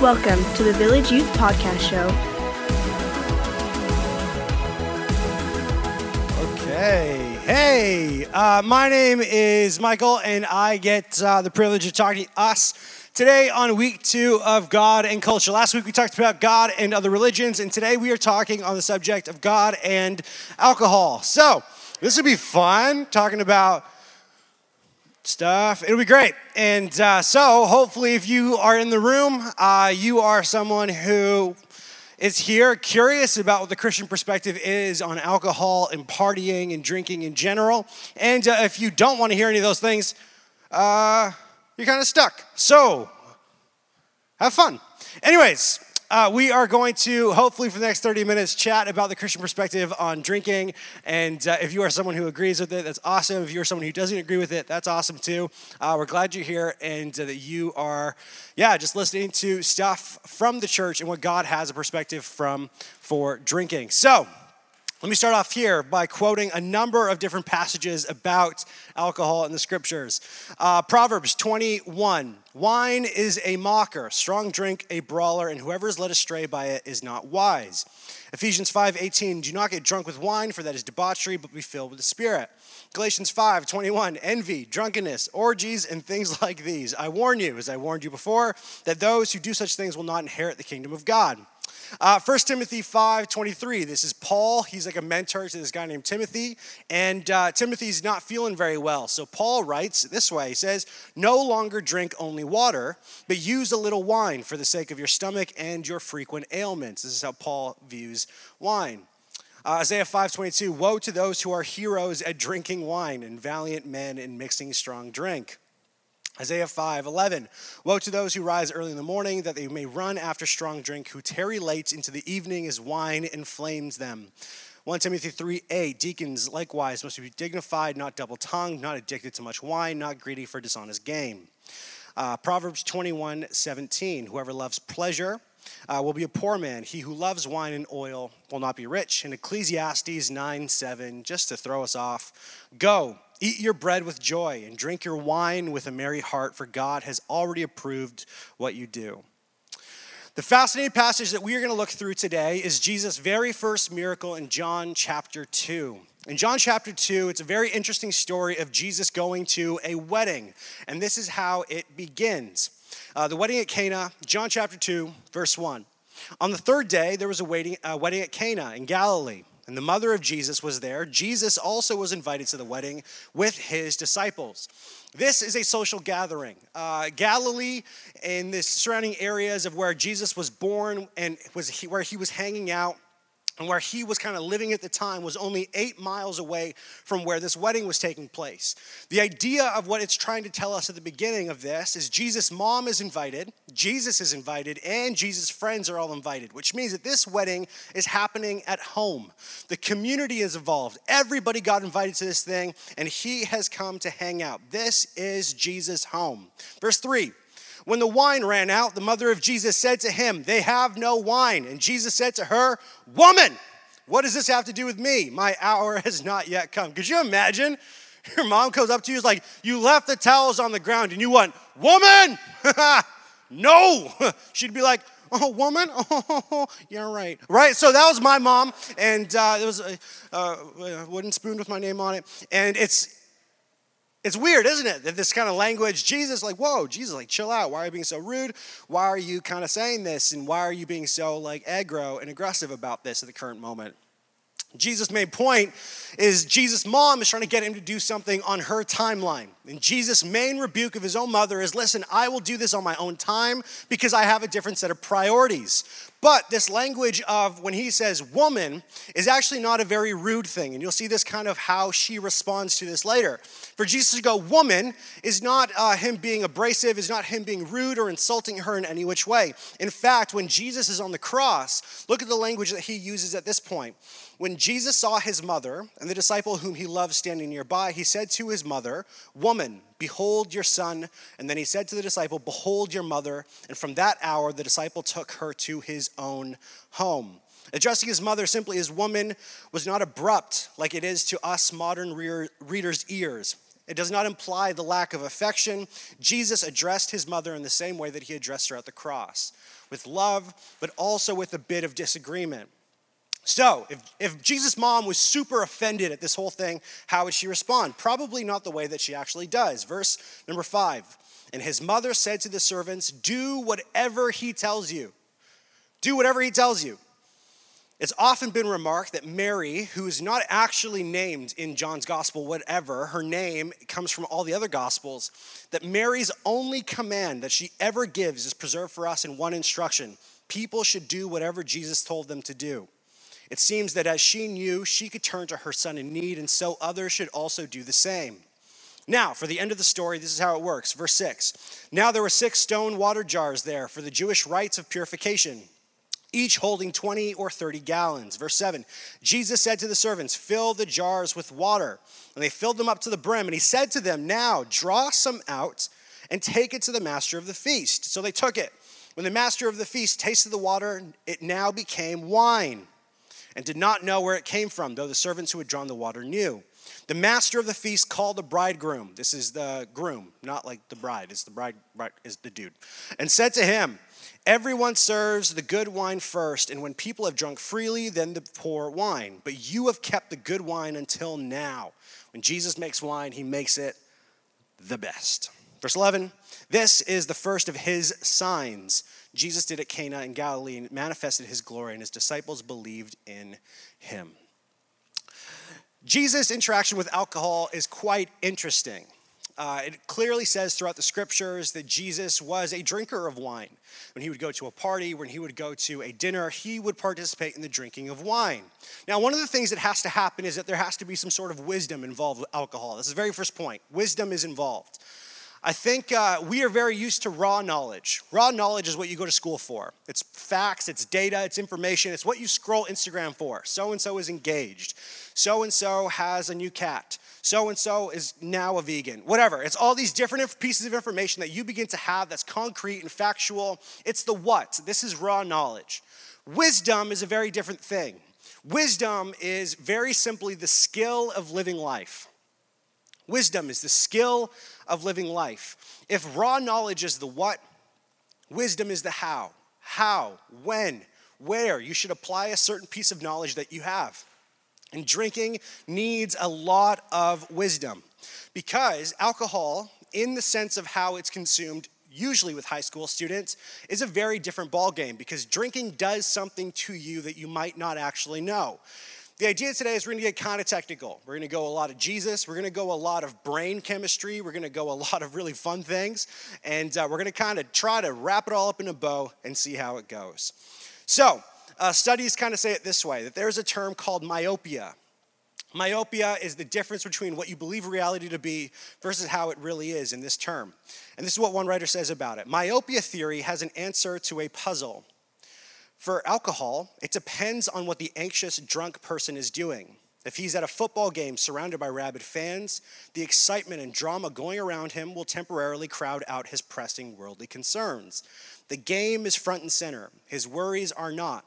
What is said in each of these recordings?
Welcome to the Village Youth Podcast Show. Okay. Hey, uh, my name is Michael, and I get uh, the privilege of talking to us today on week two of God and culture. Last week we talked about God and other religions, and today we are talking on the subject of God and alcohol. So, this would be fun talking about stuff. It'll be great. And uh, so, hopefully, if you are in the room, uh, you are someone who is here curious about what the Christian perspective is on alcohol and partying and drinking in general. And uh, if you don't want to hear any of those things, uh, you're kind of stuck. So, have fun. Anyways, uh, we are going to, hopefully, for the next 30 minutes, chat about the Christian perspective on drinking. And uh, if you are someone who agrees with it, that's awesome. If you're someone who doesn't agree with it, that's awesome too. Uh, we're glad you're here and uh, that you are, yeah, just listening to stuff from the church and what God has a perspective from for drinking. So, let me start off here by quoting a number of different passages about alcohol in the scriptures. Uh, Proverbs 21 Wine is a mocker, strong drink a brawler, and whoever is led astray by it is not wise. Ephesians 5 18 Do not get drunk with wine, for that is debauchery, but be filled with the Spirit. Galatians 5 21 Envy, drunkenness, orgies, and things like these. I warn you, as I warned you before, that those who do such things will not inherit the kingdom of God. Uh, 1 Timothy 5 23. This is Paul. He's like a mentor to this guy named Timothy. And uh, Timothy's not feeling very well. So Paul writes this way He says, No longer drink only water, but use a little wine for the sake of your stomach and your frequent ailments. This is how Paul views wine. Uh, Isaiah 5:22 Woe to those who are heroes at drinking wine and valiant men in mixing strong drink. Isaiah 5, 11. Woe to those who rise early in the morning, that they may run after strong drink, who tarry late into the evening as wine inflames them. 1 Timothy 3, 8. Deacons likewise must be dignified, not double tongued, not addicted to much wine, not greedy for dishonest gain. Uh, Proverbs 21, 17. Whoever loves pleasure uh, will be a poor man. He who loves wine and oil will not be rich. And Ecclesiastes 9, 7, just to throw us off. Go Eat your bread with joy and drink your wine with a merry heart, for God has already approved what you do. The fascinating passage that we are going to look through today is Jesus' very first miracle in John chapter 2. In John chapter 2, it's a very interesting story of Jesus going to a wedding, and this is how it begins. Uh, the wedding at Cana, John chapter 2, verse 1. On the third day, there was a wedding, a wedding at Cana in Galilee and the mother of Jesus was there. Jesus also was invited to the wedding with his disciples. This is a social gathering. Uh, Galilee and the surrounding areas of where Jesus was born and was he, where he was hanging out and where he was kind of living at the time was only eight miles away from where this wedding was taking place. The idea of what it's trying to tell us at the beginning of this is Jesus' mom is invited, Jesus is invited, and Jesus' friends are all invited, which means that this wedding is happening at home. The community is involved. Everybody got invited to this thing, and he has come to hang out. This is Jesus' home. Verse 3 when the wine ran out, the mother of Jesus said to him, They have no wine. And Jesus said to her, Woman, what does this have to do with me? My hour has not yet come. Could you imagine? Your mom comes up to you, is like, You left the towels on the ground, and you went, Woman! no! She'd be like, Oh, woman? Oh, you're right. Right? So that was my mom, and uh, was a, a wooden spoon with my name on it. And it's, it's weird, isn't it? That this kind of language, Jesus, like, whoa, Jesus, like, chill out. Why are you being so rude? Why are you kind of saying this? And why are you being so, like, aggro and aggressive about this at the current moment? Jesus' main point is Jesus' mom is trying to get him to do something on her timeline. And Jesus' main rebuke of his own mother is listen, I will do this on my own time because I have a different set of priorities. But this language of when he says woman is actually not a very rude thing. And you'll see this kind of how she responds to this later. For Jesus to go woman is not uh, him being abrasive, is not him being rude or insulting her in any which way. In fact, when Jesus is on the cross, look at the language that he uses at this point. When Jesus saw his mother and the disciple whom he loved standing nearby, he said to his mother, Woman, behold your son. And then he said to the disciple, Behold your mother. And from that hour, the disciple took her to his own home. Addressing his mother simply as woman was not abrupt like it is to us modern readers' ears. It does not imply the lack of affection. Jesus addressed his mother in the same way that he addressed her at the cross with love, but also with a bit of disagreement. So, if, if Jesus' mom was super offended at this whole thing, how would she respond? Probably not the way that she actually does. Verse number five And his mother said to the servants, Do whatever he tells you. Do whatever he tells you. It's often been remarked that Mary, who is not actually named in John's gospel, whatever, her name comes from all the other gospels, that Mary's only command that she ever gives is preserved for us in one instruction people should do whatever Jesus told them to do. It seems that as she knew she could turn to her son in need, and so others should also do the same. Now, for the end of the story, this is how it works. Verse 6 Now there were six stone water jars there for the Jewish rites of purification, each holding 20 or 30 gallons. Verse 7 Jesus said to the servants, Fill the jars with water. And they filled them up to the brim. And he said to them, Now draw some out and take it to the master of the feast. So they took it. When the master of the feast tasted the water, it now became wine and did not know where it came from, though the servants who had drawn the water knew. The master of the feast called the bridegroom. This is the groom, not like the bride. It's the bride, bride is the dude. And said to him, Everyone serves the good wine first, and when people have drunk freely, then the poor wine. But you have kept the good wine until now. When Jesus makes wine, he makes it the best. Verse 11 This is the first of his signs Jesus did at Cana in Galilee and manifested his glory, and his disciples believed in him. Jesus' interaction with alcohol is quite interesting. Uh, it clearly says throughout the scriptures that Jesus was a drinker of wine. When he would go to a party, when he would go to a dinner, he would participate in the drinking of wine. Now, one of the things that has to happen is that there has to be some sort of wisdom involved with alcohol. This is the very first point. Wisdom is involved. I think uh, we are very used to raw knowledge. Raw knowledge is what you go to school for. It's facts, it's data, it's information, it's what you scroll Instagram for. So and so is engaged. So and so has a new cat. So and so is now a vegan. Whatever. It's all these different pieces of information that you begin to have that's concrete and factual. It's the what. This is raw knowledge. Wisdom is a very different thing. Wisdom is very simply the skill of living life. Wisdom is the skill of living life. If raw knowledge is the what, wisdom is the how. How, when, where. You should apply a certain piece of knowledge that you have. And drinking needs a lot of wisdom because alcohol, in the sense of how it's consumed, usually with high school students, is a very different ballgame because drinking does something to you that you might not actually know. The idea today is we're to get kind of technical. We're to go a lot of Jesus. We're to go a lot of brain chemistry. We're to go a lot of really fun things. And uh, we're to kind of try to wrap it all up in a bow and see how it goes. So, uh, studies kind of say it this way that there's a term called myopia. Myopia is the difference between what you believe reality to be versus how it really is in this term. And this is what one writer says about it Myopia theory has an answer to a puzzle. For alcohol, it depends on what the anxious drunk person is doing. If he's at a football game surrounded by rabid fans, the excitement and drama going around him will temporarily crowd out his pressing worldly concerns. The game is front and center, his worries are not.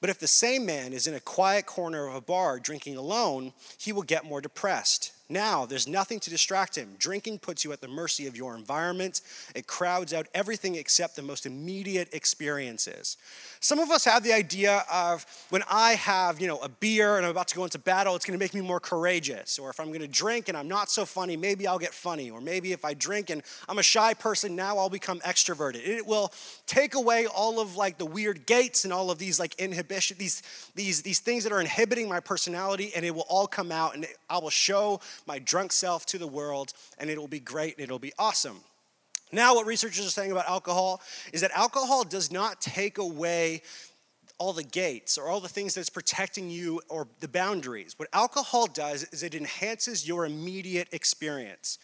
But if the same man is in a quiet corner of a bar drinking alone, he will get more depressed. Now, there's nothing to distract him. Drinking puts you at the mercy of your environment. It crowds out everything except the most immediate experiences. Some of us have the idea of when I have, you know, a beer and I'm about to go into battle, it's going to make me more courageous. Or if I'm going to drink and I'm not so funny, maybe I'll get funny. Or maybe if I drink and I'm a shy person, now I'll become extroverted. It will take away all of like the weird gates and all of these like inhibition, these these these things that are inhibiting my personality, and it will all come out, and I will show my drunk self to the world, and it will be great and it'll be awesome. Now, what researchers are saying about alcohol is that alcohol does not take away all the gates or all the things that's protecting you or the boundaries. What alcohol does is it enhances your immediate experience.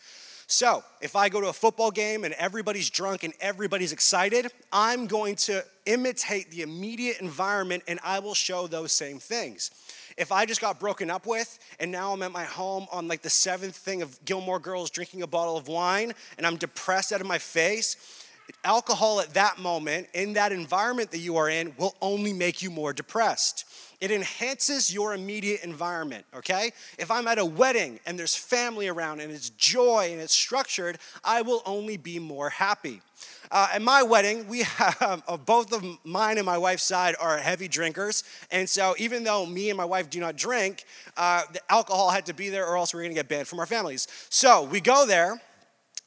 So, if I go to a football game and everybody's drunk and everybody's excited, I'm going to imitate the immediate environment and I will show those same things. If I just got broken up with and now I'm at my home on like the seventh thing of Gilmore Girls drinking a bottle of wine and I'm depressed out of my face, alcohol at that moment in that environment that you are in will only make you more depressed. It enhances your immediate environment, okay? If I'm at a wedding and there's family around and it's joy and it's structured, I will only be more happy. Uh, at my wedding, we have uh, both of mine and my wife's side are heavy drinkers, and so even though me and my wife do not drink, uh, the alcohol had to be there, or else we're going to get banned from our families. So we go there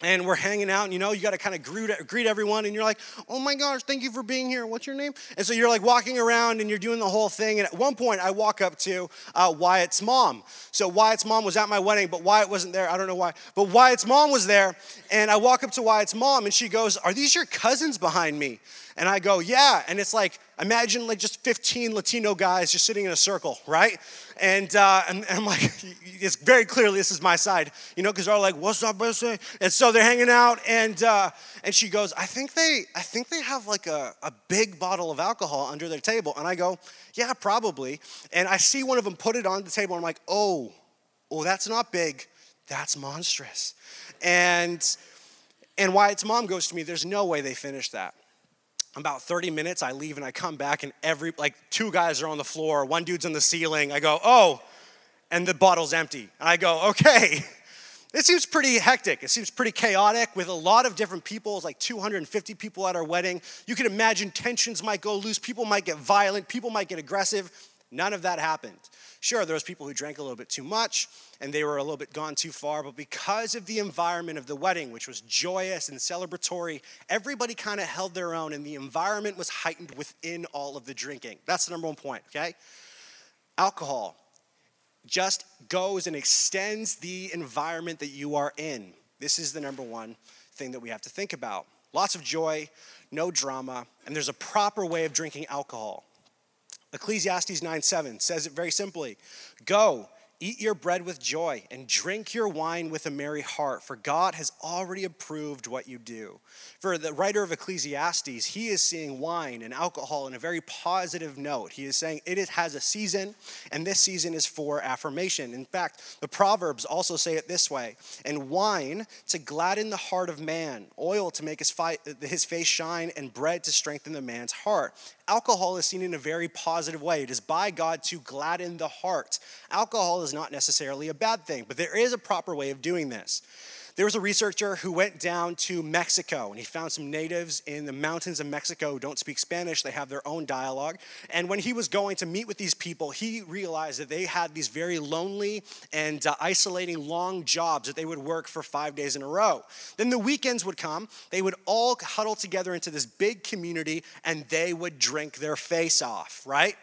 and we're hanging out, and you know, you got to kind of greet, greet everyone, and you're like, oh my gosh, thank you for being here. What's your name? And so you're like walking around and you're doing the whole thing. And at one point, I walk up to uh, Wyatt's mom. So Wyatt's mom was at my wedding, but Wyatt wasn't there. I don't know why. But Wyatt's mom was there, and I walk up to Wyatt's mom, and she goes, Are these your cousins behind me? And I go, yeah. And it's like, imagine like just 15 Latino guys just sitting in a circle, right? And, uh, and, and I'm like, it's very clearly this is my side, you know, because they're all like, what's up, Bessie? And so they're hanging out, and, uh, and she goes, I think they, I think they have like a, a big bottle of alcohol under their table. And I go, yeah, probably. And I see one of them put it on the table, and I'm like, oh, oh, that's not big, that's monstrous. And, and Wyatt's mom goes to me, there's no way they finished that about 30 minutes, I leave and I come back, and every, like, two guys are on the floor, one dude's on the ceiling. I go, oh, and the bottle's empty. And I go, okay. It seems pretty hectic. It seems pretty chaotic with a lot of different people. It's like 250 people at our wedding. You can imagine tensions might go loose. People might get violent. People might get aggressive. None of that happened. Sure, there was people who drank a little bit too much and they were a little bit gone too far, but because of the environment of the wedding, which was joyous and celebratory, everybody kind of held their own and the environment was heightened within all of the drinking. That's the number one point, okay? Alcohol just goes and extends the environment that you are in. This is the number one thing that we have to think about. Lots of joy, no drama, and there's a proper way of drinking alcohol. Ecclesiastes 9 7 says it very simply. Go, Eat your bread with joy and drink your wine with a merry heart, for God has already approved what you do. For the writer of Ecclesiastes, he is seeing wine and alcohol in a very positive note. He is saying it has a season, and this season is for affirmation. In fact, the Proverbs also say it this way and wine to gladden the heart of man, oil to make his, face shine, and bread to strengthen the man's heart. Alcohol is seen in a very positive way. It is by God to gladden the heart. Alcohol is not necessarily a bad thing, but there is a proper way of doing this. There was a researcher who went down to Mexico and he found some natives in the mountains of Mexico who don't speak Spanish. They have their own dialogue. And when he was going to meet with these people, he realized that they had these very lonely and uh, isolating long jobs that they would work for five days in a row. Then the weekends would come, they would all huddle together into this big community and they would drink their face off, right?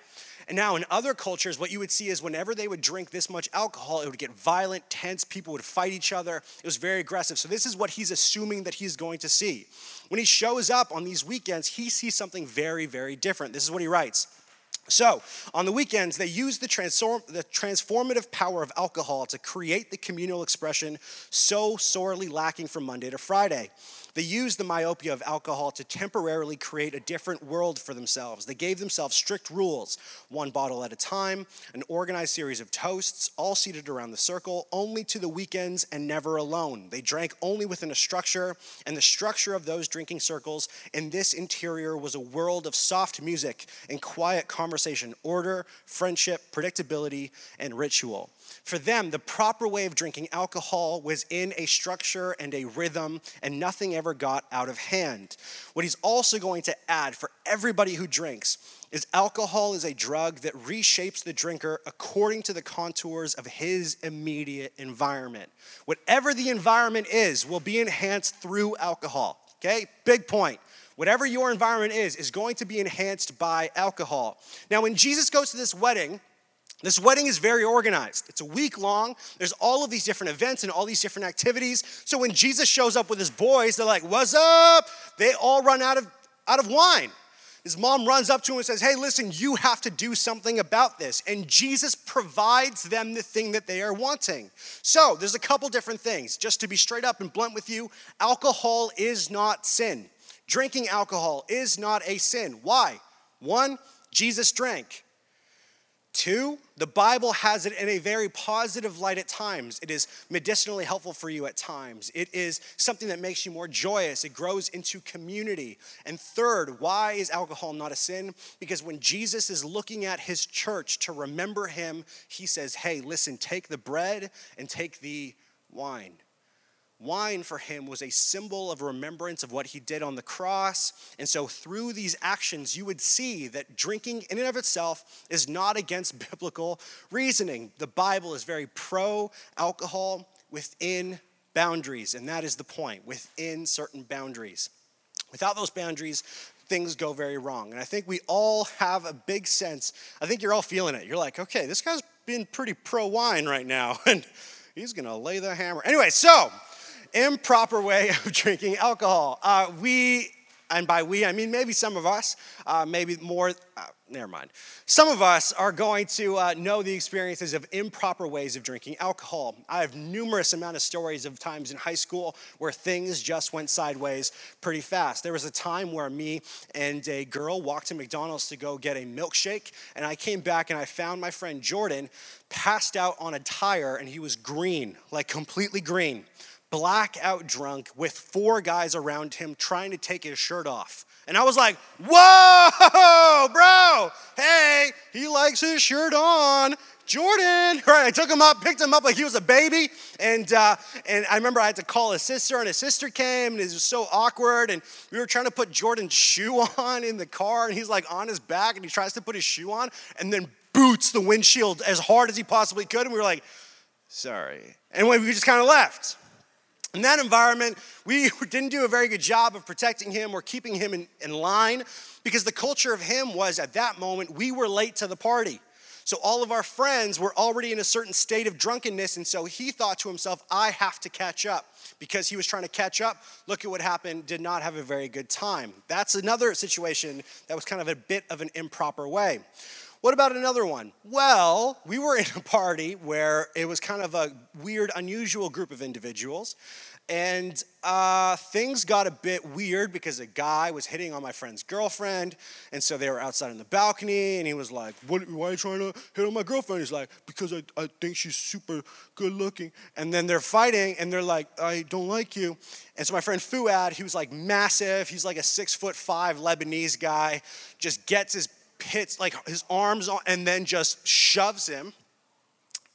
And now, in other cultures, what you would see is whenever they would drink this much alcohol, it would get violent, tense, people would fight each other. It was very aggressive. So, this is what he's assuming that he's going to see. When he shows up on these weekends, he sees something very, very different. This is what he writes. So, on the weekends, they use the, transform, the transformative power of alcohol to create the communal expression so sorely lacking from Monday to Friday. They used the myopia of alcohol to temporarily create a different world for themselves. They gave themselves strict rules one bottle at a time, an organized series of toasts, all seated around the circle, only to the weekends and never alone. They drank only within a structure, and the structure of those drinking circles in this interior was a world of soft music and quiet conversation, order, friendship, predictability, and ritual. For them, the proper way of drinking alcohol was in a structure and a rhythm, and nothing ever got out of hand. What he's also going to add for everybody who drinks is alcohol is a drug that reshapes the drinker according to the contours of his immediate environment. Whatever the environment is will be enhanced through alcohol. Okay? Big point. Whatever your environment is, is going to be enhanced by alcohol. Now, when Jesus goes to this wedding, this wedding is very organized. It's a week long. There's all of these different events and all these different activities. So when Jesus shows up with his boys, they're like, "What's up?" They all run out of out of wine. His mom runs up to him and says, Hey, listen, you have to do something about this. And Jesus provides them the thing that they are wanting. So there's a couple different things. Just to be straight up and blunt with you, alcohol is not sin. Drinking alcohol is not a sin. Why? One, Jesus drank. Two, the Bible has it in a very positive light at times. It is medicinally helpful for you at times. It is something that makes you more joyous. It grows into community. And third, why is alcohol not a sin? Because when Jesus is looking at his church to remember him, he says, Hey, listen, take the bread and take the wine. Wine for him was a symbol of remembrance of what he did on the cross. And so, through these actions, you would see that drinking in and of itself is not against biblical reasoning. The Bible is very pro alcohol within boundaries, and that is the point within certain boundaries. Without those boundaries, things go very wrong. And I think we all have a big sense. I think you're all feeling it. You're like, okay, this guy's been pretty pro wine right now, and he's gonna lay the hammer. Anyway, so improper way of drinking alcohol. Uh, we, and by we, I mean maybe some of us, uh, maybe more, uh, never mind. Some of us are going to uh, know the experiences of improper ways of drinking alcohol. I have numerous amount of stories of times in high school where things just went sideways pretty fast. There was a time where me and a girl walked to McDonald's to go get a milkshake, and I came back and I found my friend Jordan passed out on a tire, and he was green, like completely green blackout drunk with four guys around him trying to take his shirt off. And I was like, whoa, bro, hey, he likes his shirt on. Jordan, right? I took him up, picked him up like he was a baby, and uh, and I remember I had to call his sister, and his sister came, and it was so awkward, and we were trying to put Jordan's shoe on in the car, and he's like on his back, and he tries to put his shoe on, and then boots the windshield as hard as he possibly could, and we were like, sorry, and we just kind of left. In that environment, we didn't do a very good job of protecting him or keeping him in, in line because the culture of him was at that moment, we were late to the party. So all of our friends were already in a certain state of drunkenness, and so he thought to himself, I have to catch up. Because he was trying to catch up, look at what happened, did not have a very good time. That's another situation that was kind of a bit of an improper way. What about another one? Well, we were in a party where it was kind of a weird, unusual group of individuals. And uh, things got a bit weird because a guy was hitting on my friend's girlfriend. And so they were outside on the balcony, and he was like, what, Why are you trying to hit on my girlfriend? He's like, Because I, I think she's super good looking. And then they're fighting, and they're like, I don't like you. And so my friend Fuad, he was like massive. He's like a six foot five Lebanese guy, just gets his hits like his arms on, and then just shoves him.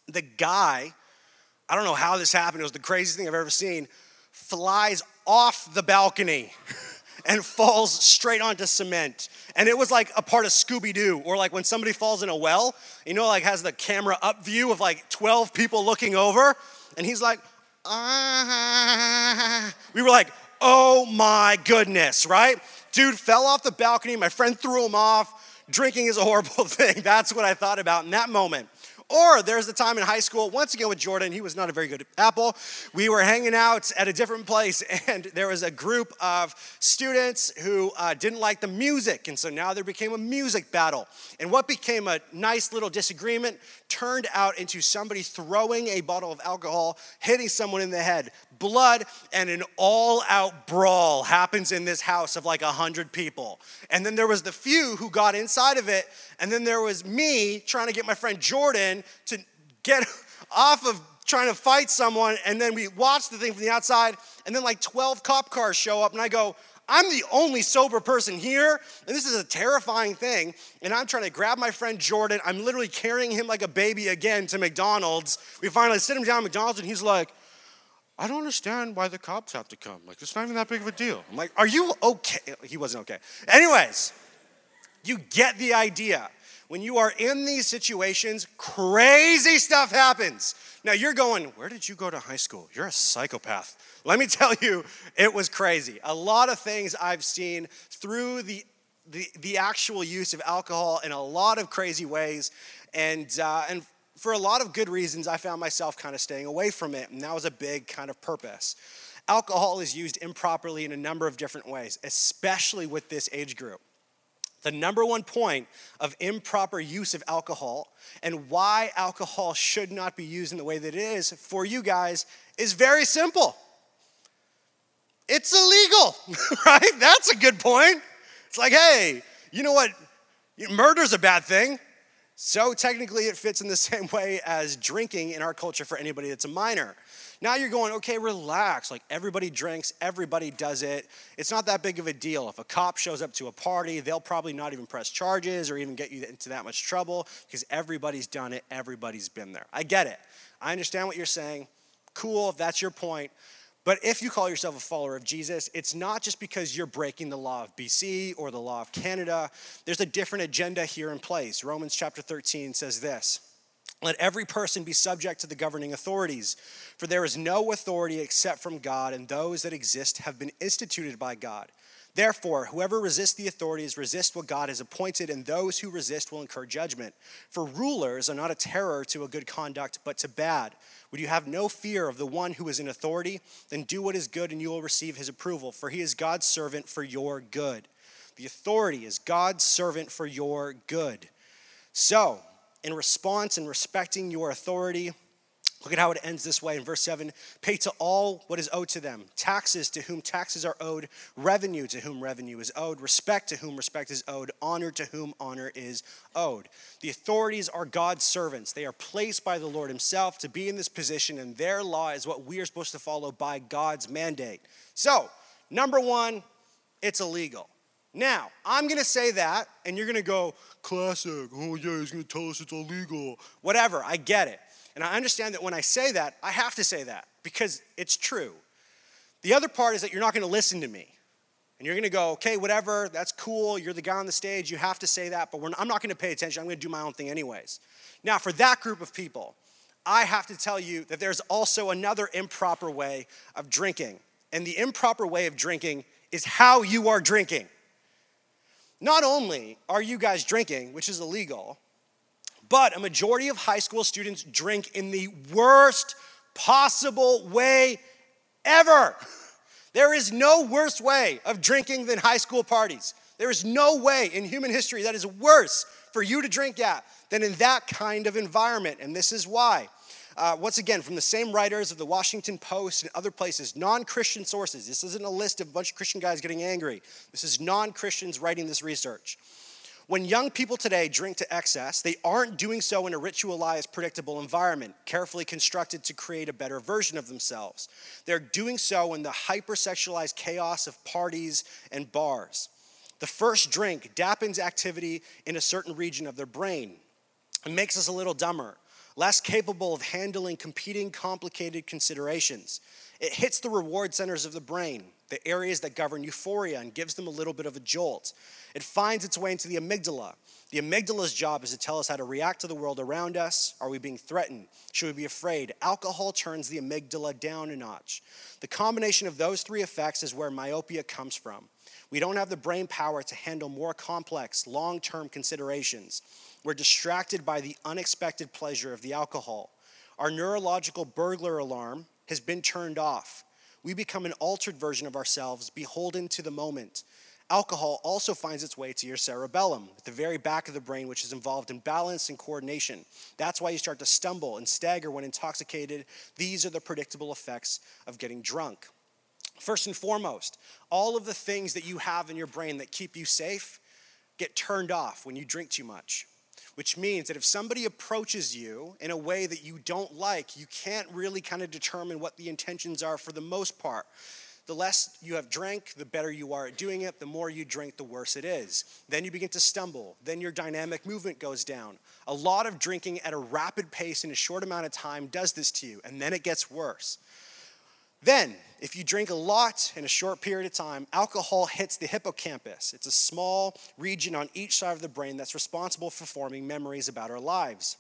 The guy, I don't know how this happened, it was the craziest thing I've ever seen, flies off the balcony and falls straight onto cement. And it was like a part of Scooby Doo, or like when somebody falls in a well, you know, like has the camera up view of like 12 people looking over, and he's like, ah. We were like, oh my goodness, right? Dude fell off the balcony. My friend threw him off drinking is a horrible thing. That's what I thought about in that moment. Or there's a time in high school, once again with Jordan, he was not a very good apple. We were hanging out at a different place, and there was a group of students who uh, didn't like the music. And so now there became a music battle. And what became a nice little disagreement turned out into somebody throwing a bottle of alcohol, hitting someone in the head. Blood and an all out brawl happens in this house of like a hundred people. And then there was the few who got inside of it. And then there was me trying to get my friend Jordan to get off of trying to fight someone. And then we watched the thing from the outside. And then like 12 cop cars show up. And I go, I'm the only sober person here, and this is a terrifying thing. And I'm trying to grab my friend Jordan. I'm literally carrying him like a baby again to McDonald's. We finally sit him down at McDonald's, and he's like, I don't understand why the cops have to come. Like, it's not even that big of a deal. I'm like, Are you okay? He wasn't okay. Anyways, you get the idea. When you are in these situations, crazy stuff happens. Now you're going, Where did you go to high school? You're a psychopath. Let me tell you, it was crazy. A lot of things I've seen through the the, the actual use of alcohol in a lot of crazy ways. And, uh, and for a lot of good reasons, I found myself kind of staying away from it. And that was a big kind of purpose. Alcohol is used improperly in a number of different ways, especially with this age group. The number one point of improper use of alcohol and why alcohol should not be used in the way that it is for you guys is very simple it's illegal, right? That's a good point. It's like, hey, you know what? Murder's a bad thing. So technically, it fits in the same way as drinking in our culture for anybody that's a minor. Now you're going, okay, relax. Like everybody drinks, everybody does it. It's not that big of a deal. If a cop shows up to a party, they'll probably not even press charges or even get you into that much trouble because everybody's done it, everybody's been there. I get it. I understand what you're saying. Cool, if that's your point. But if you call yourself a follower of Jesus, it's not just because you're breaking the law of BC or the law of Canada. There's a different agenda here in place. Romans chapter 13 says this Let every person be subject to the governing authorities, for there is no authority except from God, and those that exist have been instituted by God. Therefore, whoever resists the authorities resists what God has appointed, and those who resist will incur judgment. For rulers are not a terror to a good conduct, but to bad. Would you have no fear of the one who is in authority? Then do what is good, and you will receive his approval, for he is God's servant for your good. The authority is God's servant for your good. So, in response and respecting your authority, Look at how it ends this way in verse 7 Pay to all what is owed to them taxes to whom taxes are owed, revenue to whom revenue is owed, respect to whom respect is owed, honor to whom honor is owed. The authorities are God's servants. They are placed by the Lord Himself to be in this position, and their law is what we are supposed to follow by God's mandate. So, number one, it's illegal. Now, I'm to say that, and you're to go, classic. Oh, yeah, he's to tell us it's illegal. Whatever, I get it. And I understand that when I say that, I have to say that because it's true. The other part is that you're not going to listen to me. And you're going to go, okay, whatever, that's cool. You're the guy on the stage. You have to say that, but I'm not going to pay attention. I'm going to do my own thing anyways. Now, for that group of people, I have to tell you that there's also another improper way of drinking. And the improper way of drinking is how you are drinking. Not only are you guys drinking, which is illegal, but a majority of high school students drink in the worst possible way ever. There is no worse way of drinking than high school parties. There is no way in human history that is worse for you to drink at than in that kind of environment. And this is why. Uh, once again, from the same writers of the Washington Post and other places, non Christian sources. This isn't a list of a bunch of Christian guys getting angry. This is non Christians writing this research. When young people today drink to excess, they aren't doing so in a ritualized, predictable environment, carefully constructed to create a better version of themselves. They're doing so in the hypersexualized chaos of parties and bars. The first drink dampens activity in a certain region of their brain. and makes us a little dumber, less capable of handling competing, complicated considerations. It hits the reward centers of the brain, the areas that govern euphoria, and gives them a little bit of a jolt. It finds its way into the amygdala. The amygdala's job is to tell us how to react to the world around us. Are we being threatened? Should we be afraid? Alcohol turns the amygdala down a notch. The combination of those three effects is where myopia comes from. We don't have the brain power to handle more complex, long term considerations. We're distracted by the unexpected pleasure of the alcohol. Our neurological burglar alarm has been turned off. We become an altered version of ourselves, beholden to the moment. Alcohol also finds its way to your cerebellum, at the very back of the brain, which is involved in balance and coordination. That's why you start to stumble and stagger when intoxicated. These are the predictable effects of getting drunk. First and foremost, all of the things that you have in your brain that keep you safe get turned off when you drink too much. Which means that if somebody approaches you in a way that you don't like, you can't really kind of determine what the intentions are for the most part the less you have drank, the better you are at doing it. The more you drink, the worse it is. Then you begin to stumble. Then your dynamic movement goes down. A lot of drinking at a rapid pace in a short amount of time does this to you, and then it gets worse. Then, if you drink a lot in a short period of time, alcohol hits the hippocampus. It's a small region on each side of the brain that's responsible for forming memories about our lives.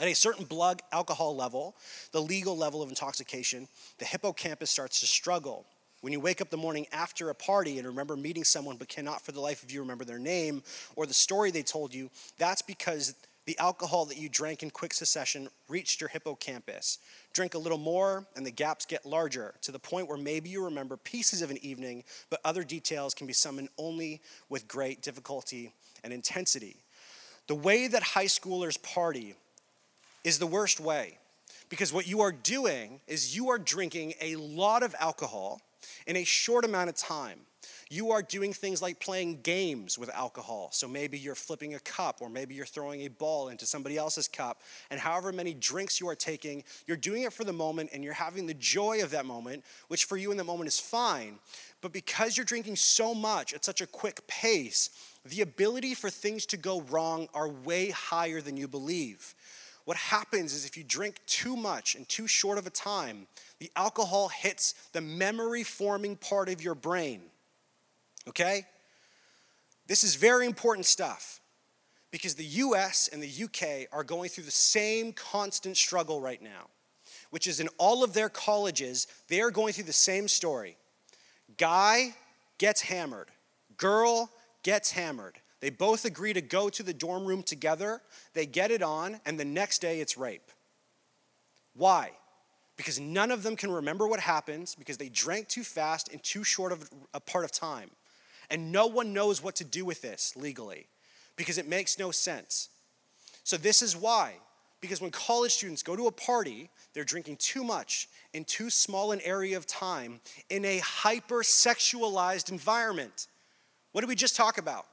At a certain blood alcohol level, the legal level of intoxication, the hippocampus starts to struggle. When you wake up the morning after a party and remember meeting someone but cannot for the life of you remember their name or the story they told you, that's because the alcohol that you drank in quick succession reached your hippocampus. Drink a little more, and the gaps get larger to the point where maybe you remember pieces of an evening, but other details can be summoned only with great difficulty and intensity. The way that high schoolers party is the worst way because what you are doing is you are drinking a lot of alcohol In a short amount of time, you are doing things like playing games with alcohol. So maybe you're flipping a cup, or maybe you're throwing a ball into somebody else's cup. And however many drinks you are taking, you're doing it for the moment and you're having the joy of that moment, which for you in the moment is fine. But because you're drinking so much at such a quick pace, the ability for things to go wrong are way higher than you believe. What happens is if you drink too much in too short of a time, the alcohol hits the memory forming part of your brain okay? This is very important stuff because the US and the UK are going through the same constant struggle right now, which is in all of their colleges, they are going through the same story. Guy gets hammered, girl gets hammered. They both agree to go to the dorm room together, they get it on, and the next day it's rape. Why? Because none of them can remember what happened because they drank too fast in too short of a part of time. And no one knows what to do with this legally because it makes no sense. So, this is why. Because when college students go to a party, they're drinking too much in too small an area of time in a hyper sexualized environment. What did we just talk about?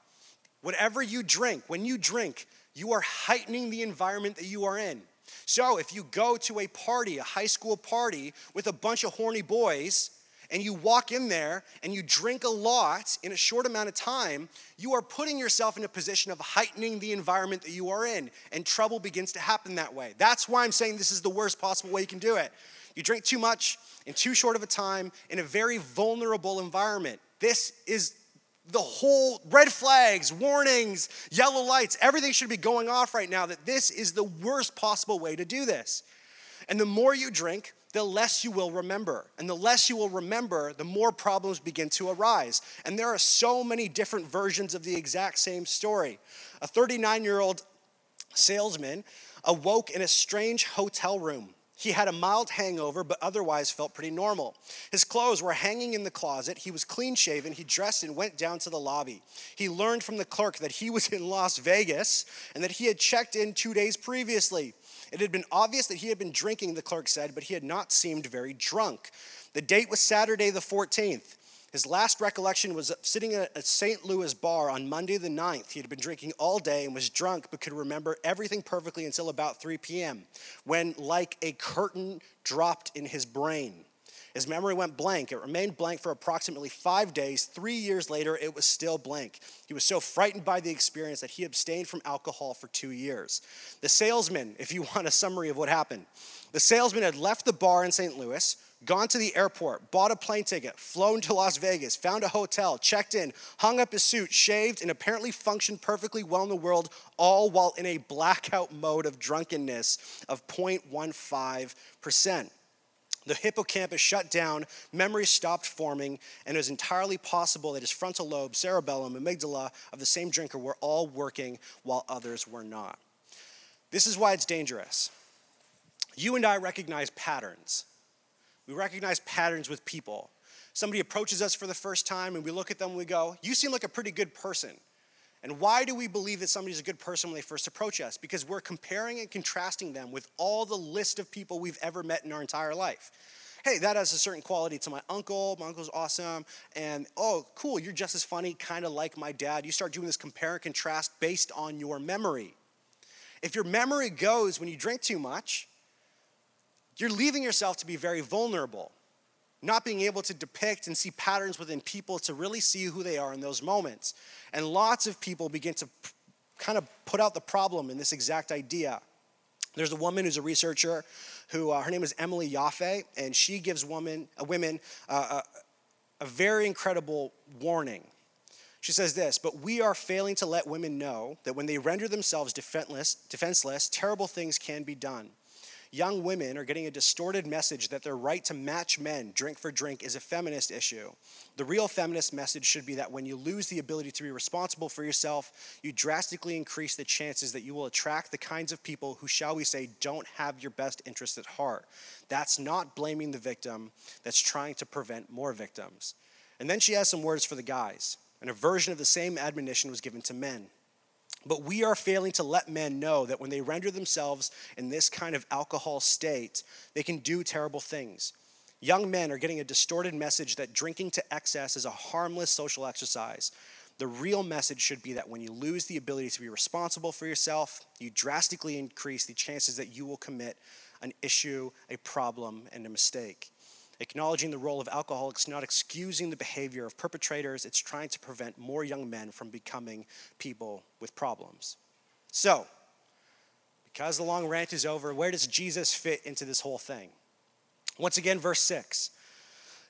Whatever you drink, when you drink, you are heightening the environment that you are in. So if you go to a party, a high school party, with a bunch of horny boys, and you walk in there and you drink a lot in a short amount of time, you are putting yourself in a position of heightening the environment that you are in, and trouble begins to happen that way. That's why I'm saying this is the worst possible way you can do it. You drink too much in too short of a time in a very vulnerable environment. This is the whole red flags, warnings, yellow lights, everything should be going off right now that this is the worst possible way to do this. And the more you drink, the less you will remember. And the less you will remember, the more problems begin to arise. And there are so many different versions of the exact same story. A 39 year old salesman awoke in a strange hotel room. He had a mild hangover, but otherwise felt pretty normal. His clothes were hanging in the closet. He was clean shaven. He dressed and went down to the lobby. He learned from the clerk that he was in Las Vegas and that he had checked in two days previously. It had been obvious that he had been drinking, the clerk said, but he had not seemed very drunk. The date was Saturday the 14th. His last recollection was sitting at a St. Louis bar on Monday the 9th. He had been drinking all day and was drunk, but could remember everything perfectly until about 3 p.m., when, like a curtain, dropped in his brain. His memory went blank. It remained blank for approximately five days. Three years later, it was still blank. He was so frightened by the experience that he abstained from alcohol for two years. The salesman, if you want a summary of what happened, the salesman had left the bar in St. Louis, gone to the airport, bought a plane ticket, flown to Las Vegas, found a hotel, checked in, hung up his suit, shaved, and apparently functioned perfectly well in the world, all while in a blackout mode of drunkenness of 0.15% the hippocampus shut down, memory stopped forming, and it was entirely possible that his frontal lobe, cerebellum, amygdala of the same drinker were all working while others were not. This is why it's dangerous. You and I recognize patterns. We recognize patterns with people. Somebody approaches us for the first time and we look at them and we go, You seem like a pretty good person. And why do we believe that somebody's a good person when they first approach us? Because we're comparing and contrasting them with all the list of people we've ever met in our entire life. Hey, that has a certain quality to my uncle. My uncle's awesome. And oh, cool, you're just as funny, kind of like my dad. You start doing this compare and contrast based on your memory. If your memory goes when you drink too much, you're leaving yourself to be very vulnerable not being able to depict and see patterns within people to really see who they are in those moments. And lots of people begin to kind of put out the problem in this exact idea. There's a woman who's a researcher who, uh, her name is Emily Yoffe, and she gives woman, uh, women uh, a, a very incredible warning. She says this, but we are failing to let women know that when they render themselves defenseless, defenseless terrible things can be done young women are getting a distorted message that their right to match men drink for drink is a feminist issue. The real feminist message should be that when you lose the ability to be responsible for yourself, you drastically increase the chances that you will attract the kinds of people who, shall we say, don't have your best interests at heart. That's not blaming the victim, that's trying to prevent more victims. And then she has some words for the guys. And a version of the same admonition was given to men. But we are failing to let men know that when they render themselves in this kind of alcohol state, they can do terrible things. Young men are getting a distorted message that drinking to excess is a harmless social exercise. The real message should be that when you lose the ability to be responsible for yourself, you drastically increase the chances that you will commit an issue, a problem, and a mistake. Acknowledging the role of alcoholics, not excusing the behavior of perpetrators, it's trying to prevent more young men from becoming people with problems. So, because the long rant is over, where does Jesus fit into this whole thing? Once again, verse 6.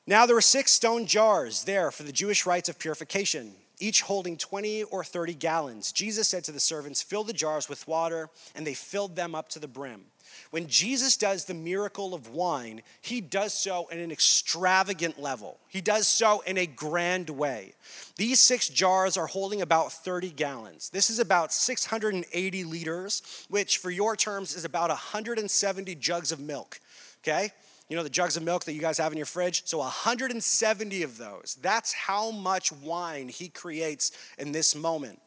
Now there were six stone jars there for the Jewish rites of purification, each holding 20 or 30 gallons. Jesus said to the servants, Fill the jars with water, and they filled them up to the brim. When Jesus does the miracle of wine, he does so in an extravagant level. He does so in a grand way. These six jars are holding about 30 gallons. This is about 680 liters, which for your terms is about 170 jugs of milk. Okay? You know the jugs of milk that you guys have in your fridge? So 170 of those. That's how much wine he creates in this moment.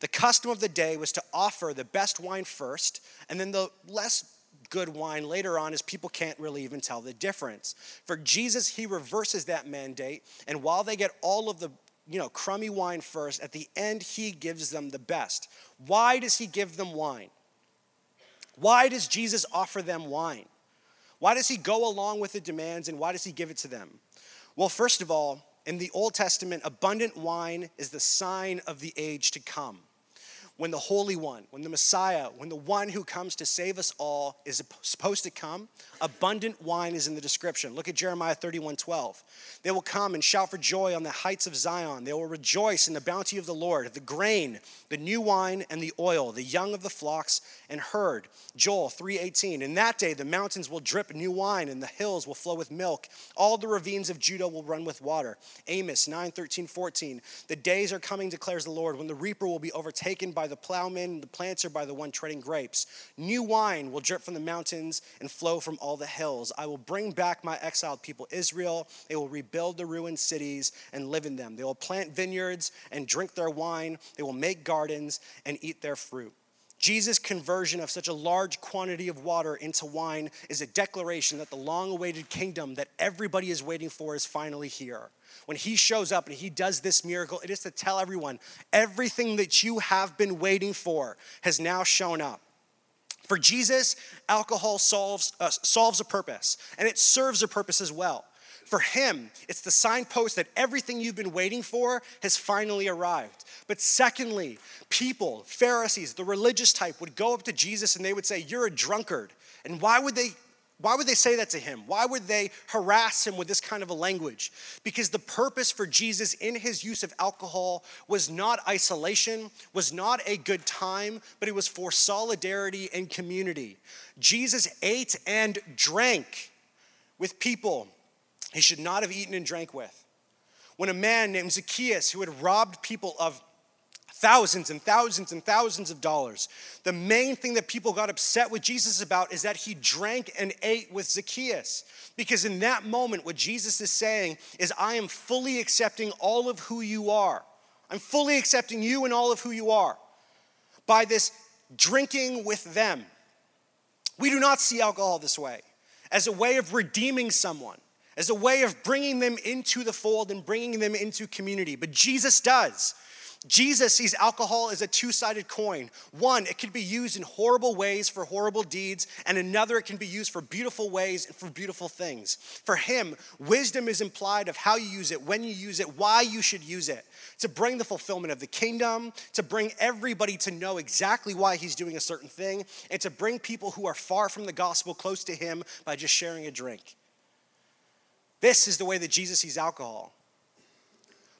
The custom of the day was to offer the best wine first and then the less good wine later on as people can't really even tell the difference. For Jesus, he reverses that mandate, and while they get all of the you know, crummy wine first, at the end, he gives them the best. Why does he give them wine? Why does Jesus offer them wine? Why does he go along with the demands and why does he give it to them? Well, first of all, in the Old Testament, abundant wine is the sign of the age to come when the Holy One, when the Messiah, when the one who comes to save us all is supposed to come, abundant wine is in the description. Look at Jeremiah 31 12. They will come and shout for joy on the heights of Zion. They will rejoice in the bounty of the Lord, the grain, the new wine, and the oil, the young of the flocks and herd. Joel 3:18. In that day the mountains will drip new wine, and the hills will flow with milk. All the ravines of Judah will run with water. Amos 9, 13, 14. The days are coming, declares the Lord, when the reaper will be overtaken by by the plowman, the planter by the one treading grapes. New wine will drip from the mountains and flow from all the hills. I will bring back my exiled people, Israel. They will rebuild the ruined cities and live in them. They will plant vineyards and drink their wine. They will make gardens and eat their fruit. Jesus' conversion of such a large quantity of water into wine is a declaration that the long awaited kingdom that everybody is waiting for is finally here when he shows up and he does this miracle, it is to tell everyone everything that you have been waiting for has now shown up. For Jesus, alcohol solves, uh, solves a purpose, and it serves a purpose as well. For him, it's the signpost that everything you've been waiting for has finally arrived. But secondly, people, Pharisees, the religious type, would go up to Jesus and they would say, You're a drunkard. And why would they why would they say that to him? Why would they harass him with this kind of a language? Because the purpose for Jesus in his use of alcohol was not isolation, was not a good time, but it was for solidarity and community. Jesus ate and drank with people he should not have eaten and drank with. When a man named Zacchaeus, who had robbed people of thousands and thousands and thousands of dollars. The main thing that people got upset with Jesus about is that he drank and ate with Zacchaeus. Because in that moment, what Jesus is saying is, I am fully accepting all of who you are. I'm fully accepting you and all of who you are by this drinking with them. We do not see alcohol this way as a way of redeeming someone, as a way of bringing them into the fold and bringing them into community. But Jesus does. Jesus sees alcohol as a two sided coin. One, it can be used in horrible ways for horrible deeds, and another, it can be used for beautiful ways and for beautiful things. For him, wisdom is implied of how you use it, when you use it, why you should use it, to bring the fulfillment of the kingdom, to bring everybody to know exactly why he's doing a certain thing, and to bring people who are far from the gospel close to him by just sharing a drink. This is the way that Jesus sees alcohol.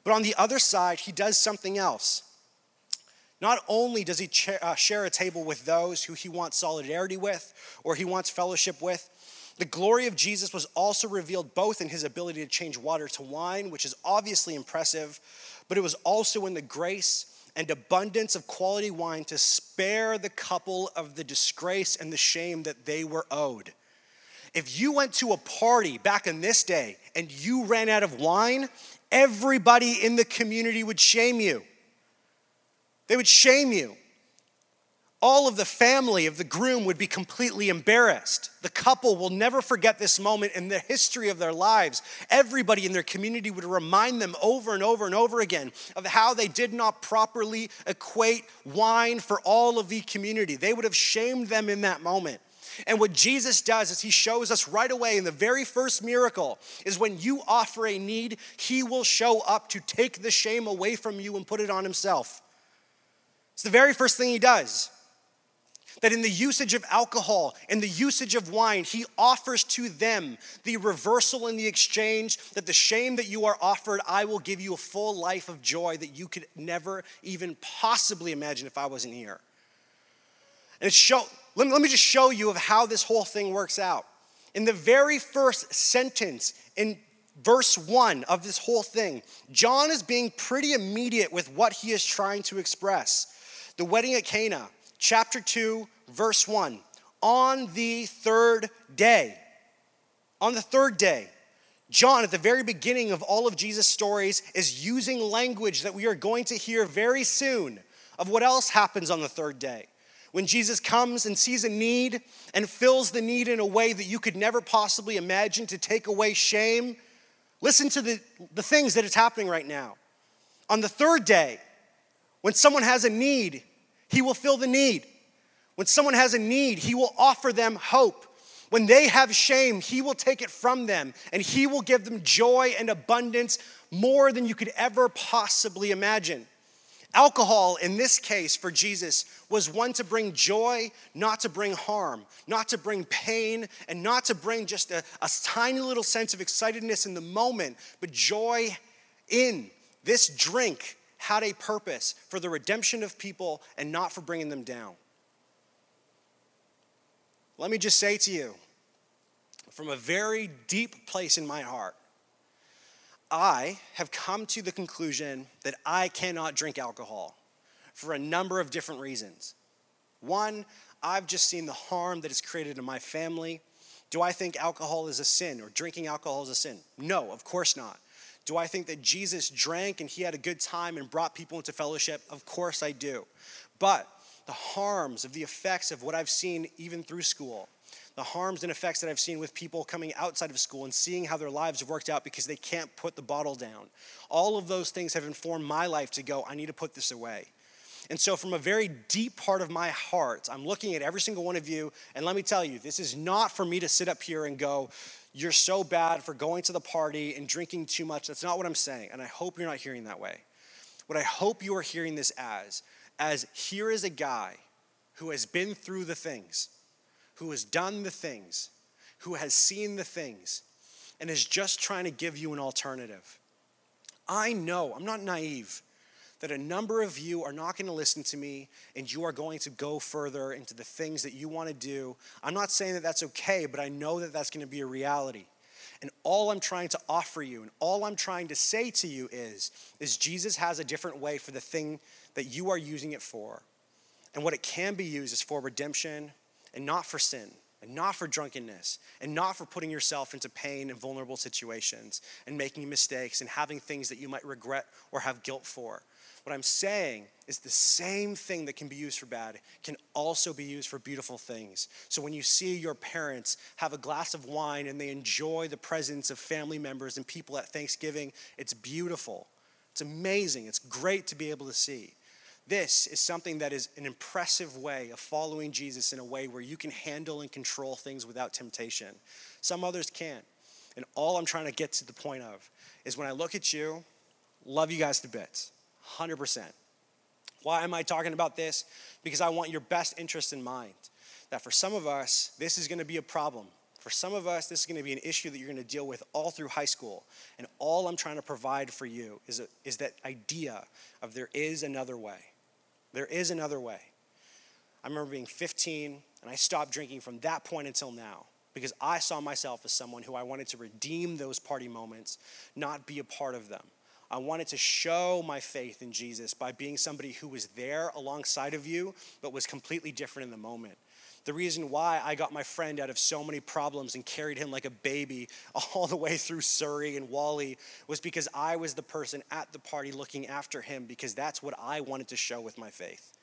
But on the other side, he does something else. Not only does he uh, share a table with those who he wants solidarity with or he wants fellowship with, the glory of Jesus was also revealed both in his ability to change water to wine, which is obviously impressive, but it was also in the grace and abundance of quality wine to spare the couple of the disgrace and the shame that they were owed. If you went to a party back in this day and you ran out of wine, everybody in the community would shame you. They would shame you. all of the family of the groom would be completely embarrassed. The couple will never forget this moment in the history of their lives. Everybody in their community would remind them over and over and over again of how they did not properly equate wine for all of the community. They would have shamed them in that moment. And what Jesus does is he shows us right away in the very first miracle is when you offer a need, he will show up to take the shame away from you and put it on himself. It's the very first thing he does that in the usage of alcohol and the usage of wine, he offers to them the reversal in the exchange that the shame that you are offered, I will give you a full life of joy that you could never even possibly imagine if I wasn't here. And it's show, let me, let me just show you of how this whole thing works out. In the very first sentence in verse one of this whole thing, John is being pretty immediate with what he is trying to express. The wedding at Cana chapter 2, verse 1. On the third day, on the third day, John, at the very beginning of all of Jesus' stories, is using language that we are going to hear very soon of what else happens on the third day. When Jesus comes and sees a need and fills the need in a way that you could never possibly imagine to take away shame, listen to the, the things that is happening right now. On the third day, when someone has a need, he will fill the need. When someone has a need, He will offer them hope. When they have shame, He will take it from them and He will give them joy and abundance more than you could ever possibly imagine. Alcohol, in this case for Jesus, was one to bring joy, not to bring harm, not to bring pain, and not to bring just a, a tiny little sense of excitedness in the moment, but joy in this drink had a purpose for the redemption of people and not for bringing them down. Let me just say to you, from a very deep place in my heart, I have come to the conclusion that I cannot drink alcohol for a number of different reasons. One, I've just seen the harm that it's created in my family. Do I think alcohol is a sin or drinking alcohol is a sin? No, of course not. Do I think that Jesus drank and he had a good time and brought people into fellowship? Of course I do. But the harms of the effects of what I've seen even through school, the harms and effects that I've seen with people coming outside of school and seeing how their lives have worked out because they can't put the bottle down. All of those things have informed my life to go, I need to put this away. And so, from a very deep part of my heart, I'm looking at every single one of you, and let me tell you, this is not for me to sit up here and go, you're so bad for going to the party and drinking too much. That's not what I'm saying. And I hope you're not hearing that way. What I hope you are hearing this as, as here is a guy who has been through the things, who has done the things, who has seen the things, and is just trying to give you an alternative. I know, I'm not naive that a number of you are not going to listen to me and you are going to go further into the things that you want to do. I'm not saying that that's okay, but I know that that's going to be a reality. And all I'm trying to offer you and all I'm trying to say to you is is Jesus has a different way for the thing that you are using it for. And what it can be used is for redemption and not for sin and not for drunkenness, and not for putting yourself into pain and vulnerable situations and making mistakes and having things that you might regret or have guilt for. What I'm saying is the same thing that can be used for bad can also be used for beautiful things. So when you see your parents have a glass of wine and they enjoy the presence of family members and people at Thanksgiving, it's beautiful. It's amazing. It's great to be able to see. This is something that is an impressive way of following Jesus in a way where you can handle and control things without temptation. Some others can't. And all I'm trying to get to the point of is when I look at you, love you guys to bits. 100%. Why am I talking about this? Because I want your best interest in mind. That for some of us, this is going to be a problem. For some of us, this is going to be an issue that you're going to deal with all through high school. And all I'm trying to provide for you is, a, is that idea of there is another way. There is another way. I remember being 15 and I stopped drinking from that point until now because I saw myself as someone who I wanted to redeem those party moments, not be a part of them. I wanted to show my faith in Jesus by being somebody who was there alongside of you, but was completely different in the moment. The reason why I got my friend out of so many problems and carried him like a baby all the way through Surrey and Wally was because I was the person at the party looking after him because that's what I wanted to show with my faith.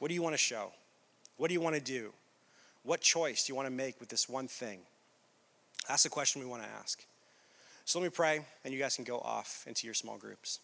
What do you want to show? What do you want to do? What choice do you want to make with this one thing? That's the question we want to ask. So let me pray, and you guys can go off into your small groups.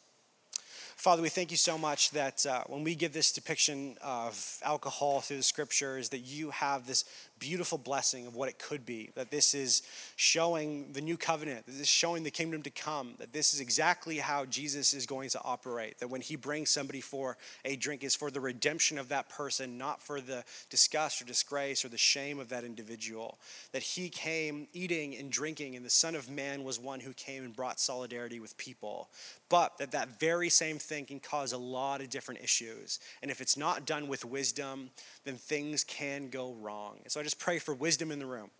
Father, we thank you so much that uh, when we give this depiction of alcohol through the scriptures, that you have this beautiful blessing of what it could be. That this is showing the new covenant, that this is showing the kingdom to come, that this is exactly how Jesus is going to operate. That when he brings somebody for a drink, is for the redemption of that person, not for the disgust or disgrace or the shame of that individual. That he came eating and drinking, and the Son of Man was one who came and brought solidarity with people. But that that very same thing can cause a lot of different issues. And if it's not done with wisdom, then things can go wrong. And so I just pray for wisdom in the room.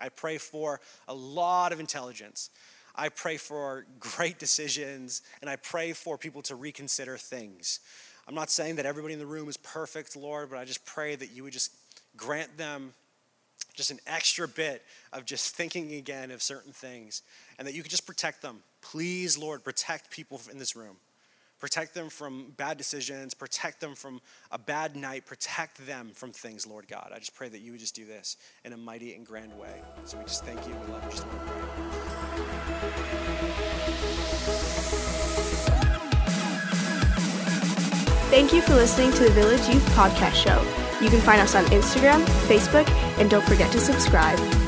I pray for a lot of intelligence. I pray for great decisions, and I pray for people to reconsider things. I'm not saying that everybody in the room is perfect, Lord, but I just pray that you would just grant them just an extra bit of just thinking again of certain things and that you could just protect them. Please, Lord, protect people in this room. Protect them from bad decisions. Protect them from a bad night. Protect them from things, Lord God. I just pray that you would just do this in a mighty and grand way. So we just thank you. We love you. Just. Thank you for listening to the Village Youth Podcast Show. You can find us on Instagram, Facebook, and don't forget to subscribe.